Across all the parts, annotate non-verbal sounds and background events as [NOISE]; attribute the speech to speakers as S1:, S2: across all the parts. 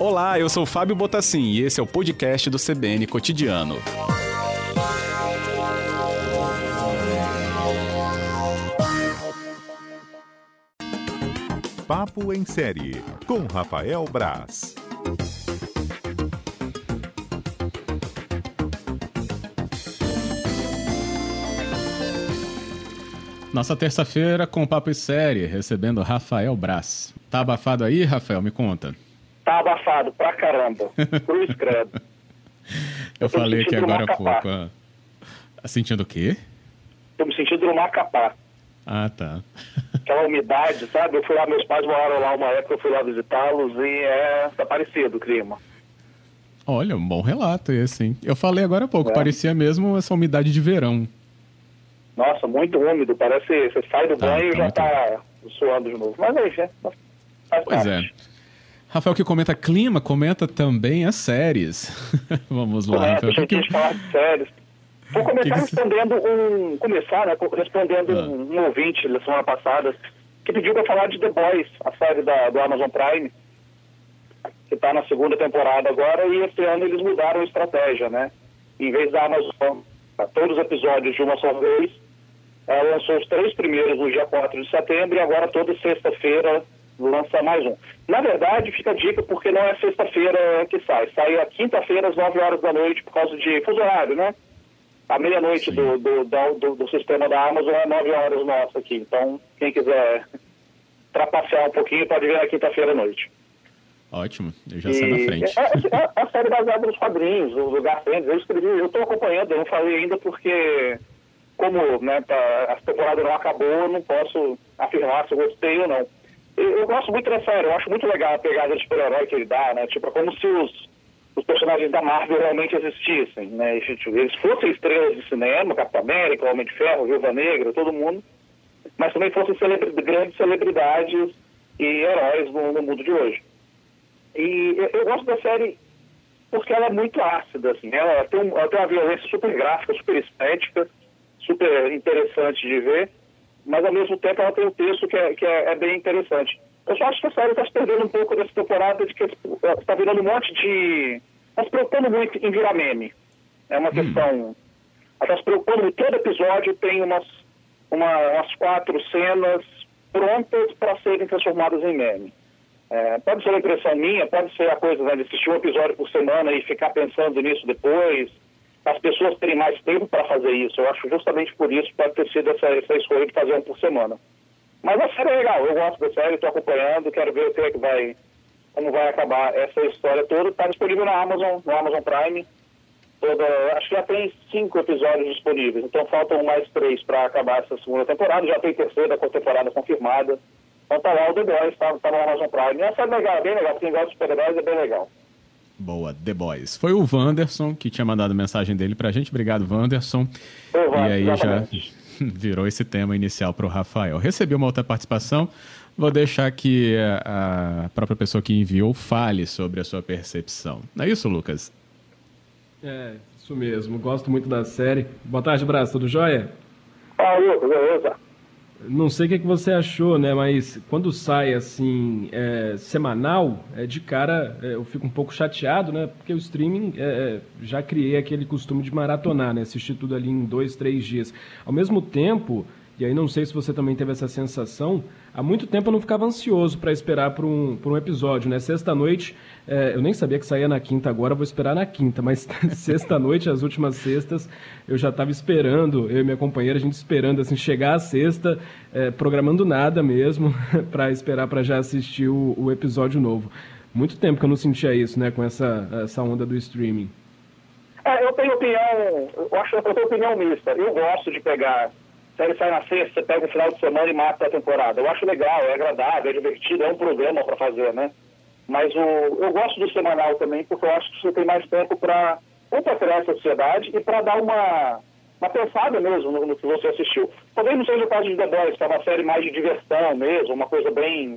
S1: Olá, eu sou Fábio Botassin e esse é o podcast do CBN Cotidiano.
S2: Papo em série com Rafael Braz.
S1: Nossa terça-feira com Papo em série, recebendo Rafael Braz. Tá abafado aí, Rafael? Me conta.
S3: Tá abafado pra caramba. Cruz credo.
S1: Eu,
S3: Eu
S1: falei aqui agora há pouco. ah. Sentindo o quê?
S3: Tô me sentindo no Macapá.
S1: Ah, tá.
S3: Aquela umidade, sabe? Eu fui lá, meus pais moraram lá uma época, eu fui lá visitá-los e é. tá parecido o clima.
S1: Olha, um bom relato esse, hein? Eu falei agora há pouco,
S3: É.
S1: parecia mesmo essa umidade de verão.
S3: Nossa, muito úmido, parece. Você sai do
S1: Tá,
S3: banho e
S1: tá
S3: já tá suando de novo. Mas aí, né? Faz
S1: Pois é. Rafael que comenta clima, comenta também as séries. [LAUGHS] Vamos lá,
S3: É,
S1: Rafael.
S3: deixa
S1: que
S3: falar de séries. Vou começar
S1: Que que
S3: respondendo um. Começar, né? Respondendo
S1: Ah.
S3: um, um ouvinte da semana passada que pediu pra falar de The Boys, a série da, do Amazon Prime, que tá na segunda temporada agora, e esse ano eles mudaram a estratégia, né? Em vez da Amazon, todos os episódios de uma só vez, ela lançou os três primeiros no dia 4 de setembro e agora toda sexta-feira lança mais um. Na verdade, fica a dica porque não é sexta-feira que sai. Sai a quinta-feira às 9 horas da noite por causa de fuso horário, né? A meia-noite do, do, do, do- sistema da Amazon é 9 horas nossa aqui. Então, quem quiser [LAUGHS] trapacear um pouquinho pode ver na quinta-feira à noite.
S1: Ótimo, eu já saio na
S3: E
S1: frente.
S3: É, é, é a série baseada nos quadrinhos, do Garfênis. Eu escrevi, eu estou acompanhando, eu não falei ainda porque, como né, tá, a temporada não acabou, eu não posso afirmar se eu gostei ou não. Eu, gosto muito da série, eu acho muito legal a pegada de super-herói que ele dá, né? Tipo, é como se os, os personagens da Marvel realmente existissem, né? Eles fossem estrelas de cinema, Capitão América, Homem de Ferro, Viúva Negra, todo mundo, mas também fossem grandes celebridades e heróis no- no mundo de hoje. E eu, eu gosto da série porque ela é muito ácida, assim. Ela tem, um- ela tem uma violência super gráfica, super estética, super interessante de ver, mas ao mesmo tempo ela tem um texto que é, que é, é bem interessante. Eu só acho que a série está se perdendo um pouco dessa temporada de que está virando um monte de. Está se preocupando muito em virar meme. É uma questão. Ela está se preocupando. Todo episódio tem umas, uma- umas quatro cenas prontas para serem transformadas em meme. É, pode ser uma impressão minha, pode ser a coisa né, de assistir um episódio por semana e ficar pensando nisso depois. As pessoas terem mais tempo para fazer isso. Eu acho justamente por isso pode ter sido essa, essa escolha de fazer um por semana. Mas a série é legal, eu gosto da série, estou acompanhando, quero ver o que, é que vai, como vai acabar essa história toda. Está disponível na Amazon, no Amazon Prime. Toda, acho que já tem cinco episódios disponíveis, então faltam mais três para acabar essa segunda temporada. Já tem terceira temporada confirmada. Então tá lá o The Boys, tá, tá no Amazon Prime. E a série é legal, é bem legal. Quem gosta de super-heróis é bem legal.
S1: Boa, The Boys. Foi o Wanderson que tinha mandado mensagem dele pra gente. Obrigado, Wanderson. E aí já
S3: exatamente. [LAUGHS]
S1: virou esse tema inicial pro Rafael. Recebi uma outra participação. Vou deixar que a a própria pessoa que enviou fale sobre a sua percepção. Não é isso, Lucas?
S4: É, isso mesmo. Gosto muito da série. Boa tarde, Braço. Tudo jóia?
S3: Ah, beleza.
S4: Não sei o que, que você achou, né? Mas quando sai assim é, semanal, é, de cara é, eu fico um pouco chateado, né? Porque o streaming é, é, já criei aquele costume de maratonar, né? Assistir tudo ali em dois, três dias. Ao mesmo tempo, e aí não sei se você também teve essa sensação, há muito tempo eu não ficava ansioso para esperar por um, por um episódio, né? Sexta-noite, é, eu nem sabia que saía na quinta agora, vou esperar na quinta, mas [LAUGHS] sexta-noite, as últimas sextas, eu já estava esperando, eu e minha companheira, a gente esperando assim, chegar a sexta, é, programando nada mesmo, [LAUGHS] para esperar para já assistir o, o episódio novo. Muito tempo que eu não sentia isso, né, com essa, essa onda do streaming.
S3: É, eu tenho opinião, eu acho que eu tenho opinião mista. Eu gosto de pegar, ele sai na sexta, pega um final de semana e mata a temporada. Eu acho legal, é agradável, é divertido, é um programa para fazer, né? Mas o, eu gosto do semanal também, porque eu acho que você tem mais tempo para para criar essa sociedade e para dar uma, uma pensada mesmo no, no que você assistiu. Talvez não seja o caso de The Boys, que é uma série mais de diversão mesmo, uma coisa bem,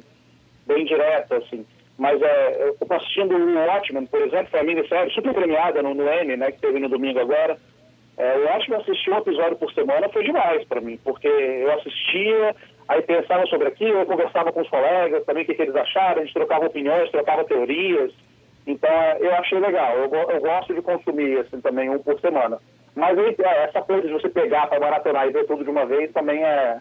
S3: bem direta, assim. Mas é, eu tô assistindo o Watchmen, por exemplo, foi a minissérie super premiada no, no né, que teve no domingo agora. É, o Watchmen assistir um episódio por semana foi demais para mim, porque eu assistia, aí pensava sobre aquilo, eu conversava com os colegas também o que, que eles acharam, a gente trocava opiniões, trocava teorias. Então, eu achei legal. Eu, eu, gosto de consumir, assim, também um por semana. Mas é, essa coisa de você pegar para maratonar e ver tudo de uma vez também é,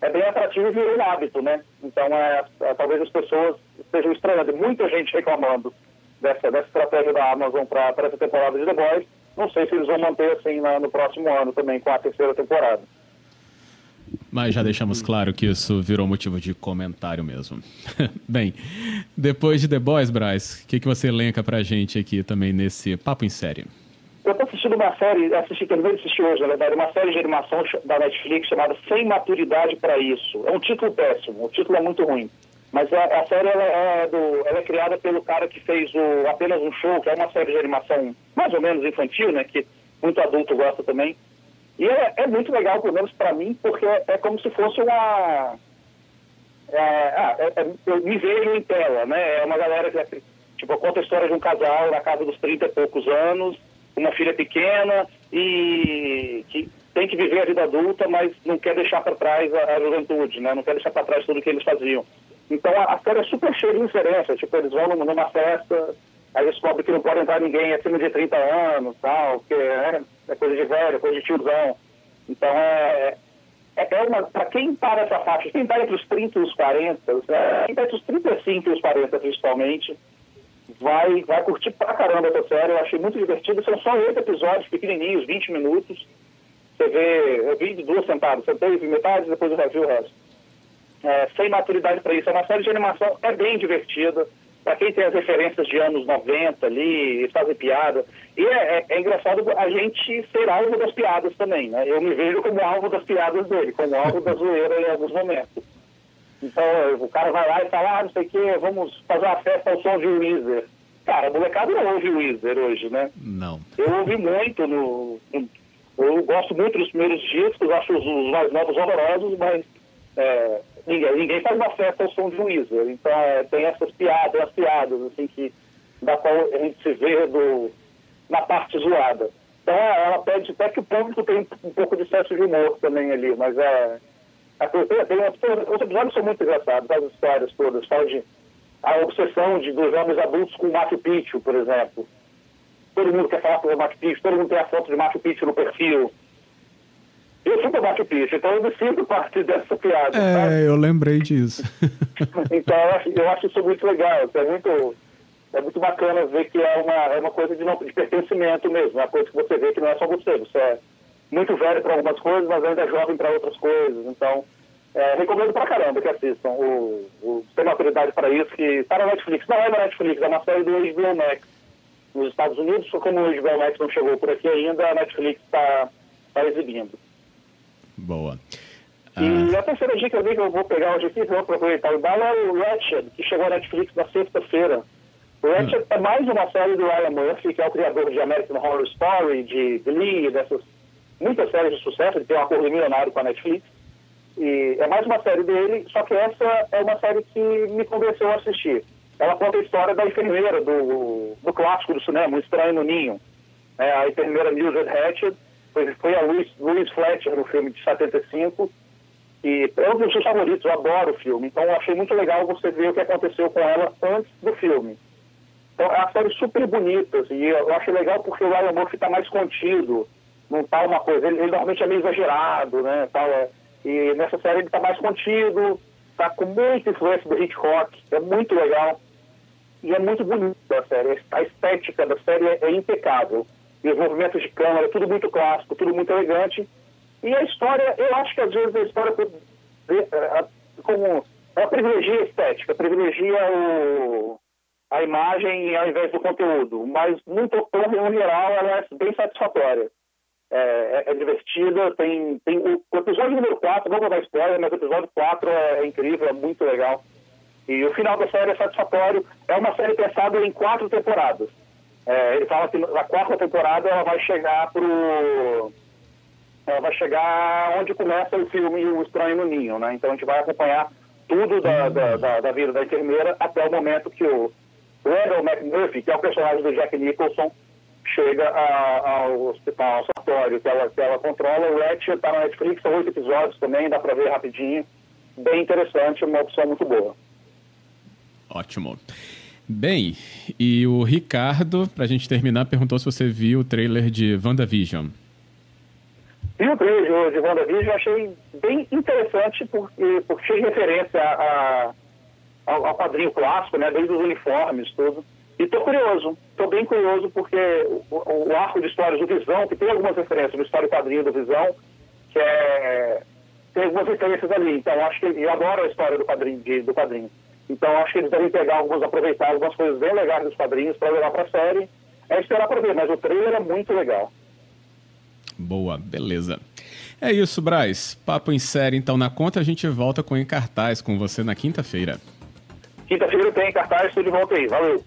S3: é bem atrativo e virou um hábito, né? Então, é, é, talvez as pessoas estejam estranhando. Muita gente reclamando dessa, dessa estratégia da Amazon para essa temporada de The Boys. Não sei se eles vão manter assim na, no próximo ano também, com a terceira temporada.
S1: Mas já deixamos claro que isso virou motivo de comentário mesmo. [LAUGHS] Bem, depois de The Boys, Braz, o que, que você elenca pra gente aqui também nesse Papo em Série?
S3: Eu tô assistindo uma série, assisti, terminei de assistir hoje, na verdade, uma série de animação da Netflix chamada Sem Maturidade para Isso. É um título péssimo, o título é muito ruim. Mas a, a série ela é, do, ela é criada pelo cara que fez o Apenas um Show, que é uma série de animação mais ou menos infantil, né? Que muito adulto gosta também. E é, é muito legal, pelo menos para mim, porque é, é, como se fosse uma. É, ah, é, é, eu me vejo em tela, né? É uma galera que tipo, conta a história de um casal na casa dos 30 e poucos anos, uma filha pequena e que tem que viver a vida adulta, mas não quer deixar para trás a, a, juventude, né? Não quer deixar para trás tudo que eles faziam. Então a, a série é super cheia de inferência, tipo, eles vão numa festa, aí descobrem que não pode entrar ninguém acima de 30 anos, tal, porque é, é coisa de velho, coisa de tiozão. Então é, é, é uma, para quem está nessa faixa, quem está entre os 30 e os 40, é, quem está entre os 35 e os 40 principalmente, vai, vai curtir pra caramba essa série, eu achei muito divertido, são só oito episódios pequenininhos, 20 minutos, você vê, eu vi de duas sentadas, sentei, vi metade, depois eu revi o resto. É, sem maturidade para isso, é uma série de animação, é bem divertida, para quem tem as referências de anos 90 ali, fazer piada. E é, é, é, engraçado a gente ser alvo das piadas também, né? Eu me vejo como alvo das piadas dele, como alvo da zoeira em alguns momentos. Então, o cara vai lá e fala, ah, não sei o quê, vamos fazer uma festa ao som de Weezer. Cara, a molecada não ouve Weezer hoje, né?
S1: Não.
S3: Eu ouvi muito no... Eu gosto muito dos primeiros discos, acho os, os mais novos horrorosos, mas é, ninguém, ninguém faz uma festa ao som de Weezer. Então é, tem essas piadas, as piadas, assim, que, da qual a gente se vê do, na parte zoada. Então é, ela pede até que o público tenha um pouco de senso de humor também ali, mas é. é tem, tem, os episódios são muito engraçados, as histórias todas. Fala de a obsessão de, dos homens adultos com Machu Picchu, por exemplo. Todo mundo quer falar sobre Machu Picchu, todo mundo tem a foto de Machu Picchu no perfil. Eu fui para Machu Picchu, então eu me sinto parte dessa piada.
S1: É, sabe? eu lembrei disso. [LAUGHS]
S3: então eu acho, eu acho isso muito legal, é muito, é muito bacana ver que é uma, é uma coisa de, não, de pertencimento mesmo, é uma coisa que você vê que não é só você, você é muito velho para algumas coisas, mas ainda é jovem para outras coisas, então é, recomendo pra caramba que assistam o, o Tem Maturidade para Isso, que está na Netflix, não é na Netflix, é uma série do HBO Max nos Estados Unidos, como o HBO Max não chegou por aqui ainda, a Netflix está tá exibindo.
S1: Boa.
S3: E ah. a terceira dica que eu vou pegar hoje aqui, vou aproveitar o bala, é o Ratchet, que chegou na Netflix na sexta-feira. O Ratchet hum. é mais uma série do Ryan Murphy, que é o criador de American Horror Story, de Glee, dessas muitas séries de sucesso, ele tem um acordo milionário com a Netflix. E é mais uma série dele, só que essa é uma série que me convenceu a assistir. Ela conta a história da enfermeira do, do clássico do cinema, O Estranho no Ninho. É, a enfermeira Mildred Hatchet, foi, a Louise, Louise Fletcher no filme de 75. E é um dos meus favoritos, eu adoro o filme. Então achei muito legal você ver o que aconteceu com ela antes do filme. Então é uma série super bonita, assim, e eu acho legal porque o Ryan Murphy está mais contido, não tá uma coisa, ele, ele, normalmente é meio exagerado, né, tal, é, e nessa série ele está mais contido, está com muita influência do Hitchcock, é muito legal, e é muito bonita a série, a estética da série é, é impecável e os movimentos de câmera, tudo muito clássico, tudo muito elegante. E a história, eu acho que às vezes a história é, como ela privilegia a estética, privilegia o, a imagem ao invés do conteúdo, mas no tom no geral ela é bem satisfatória. É, é, é, divertida, tem, tem o, o, episódio número 4, não vou dar spoiler, mas o episódio 4 é, é incrível, é muito legal. E o final da série é satisfatório. É uma série pensada em quatro temporadas. É, ele fala que na quarta temporada ela vai chegar pro. Ela vai chegar onde começa o filme O Estranho no Ninho, né? Então a gente vai acompanhar tudo da, da, da, da vida da enfermeira até o momento que o Randall McMurphy, que é o personagem do Jack Nicholson, chega ao hospital, ao sanatório que ela, que ela controla. O Ratchet está na Netflix, são oito episódios também, dá para ver rapidinho. Bem interessante, uma opção muito boa.
S1: Ótimo. Bem, e o Ricardo, pra gente terminar, perguntou se você viu o trailer de WandaVision.
S3: Vi o trailer de WandaVision, achei bem interessante porque, porque fez referência a, a, ao quadrinho clássico, né, desde os uniformes, tudo. E estou curioso, estou bem curioso porque o, o, arco de histórias do Visão, que tem algumas referências no história quadrinho do Visão, que é, tem algumas referências ali. Então, acho que eu adoro a história do quadrinho. De, do quadrinho. Então acho que eles devem pegar alguns, aproveitar algumas coisas bem legais dos quadrinhos para levar para a série. É esperar para ver, mas o trailer é muito legal.
S1: Boa, beleza. É isso, Braz. Papo em série, então, na conta a gente volta com Em Cartaz com você na quinta-feira.
S3: Quinta-feira tem Em Cartaz, tudo de volta aí. Valeu.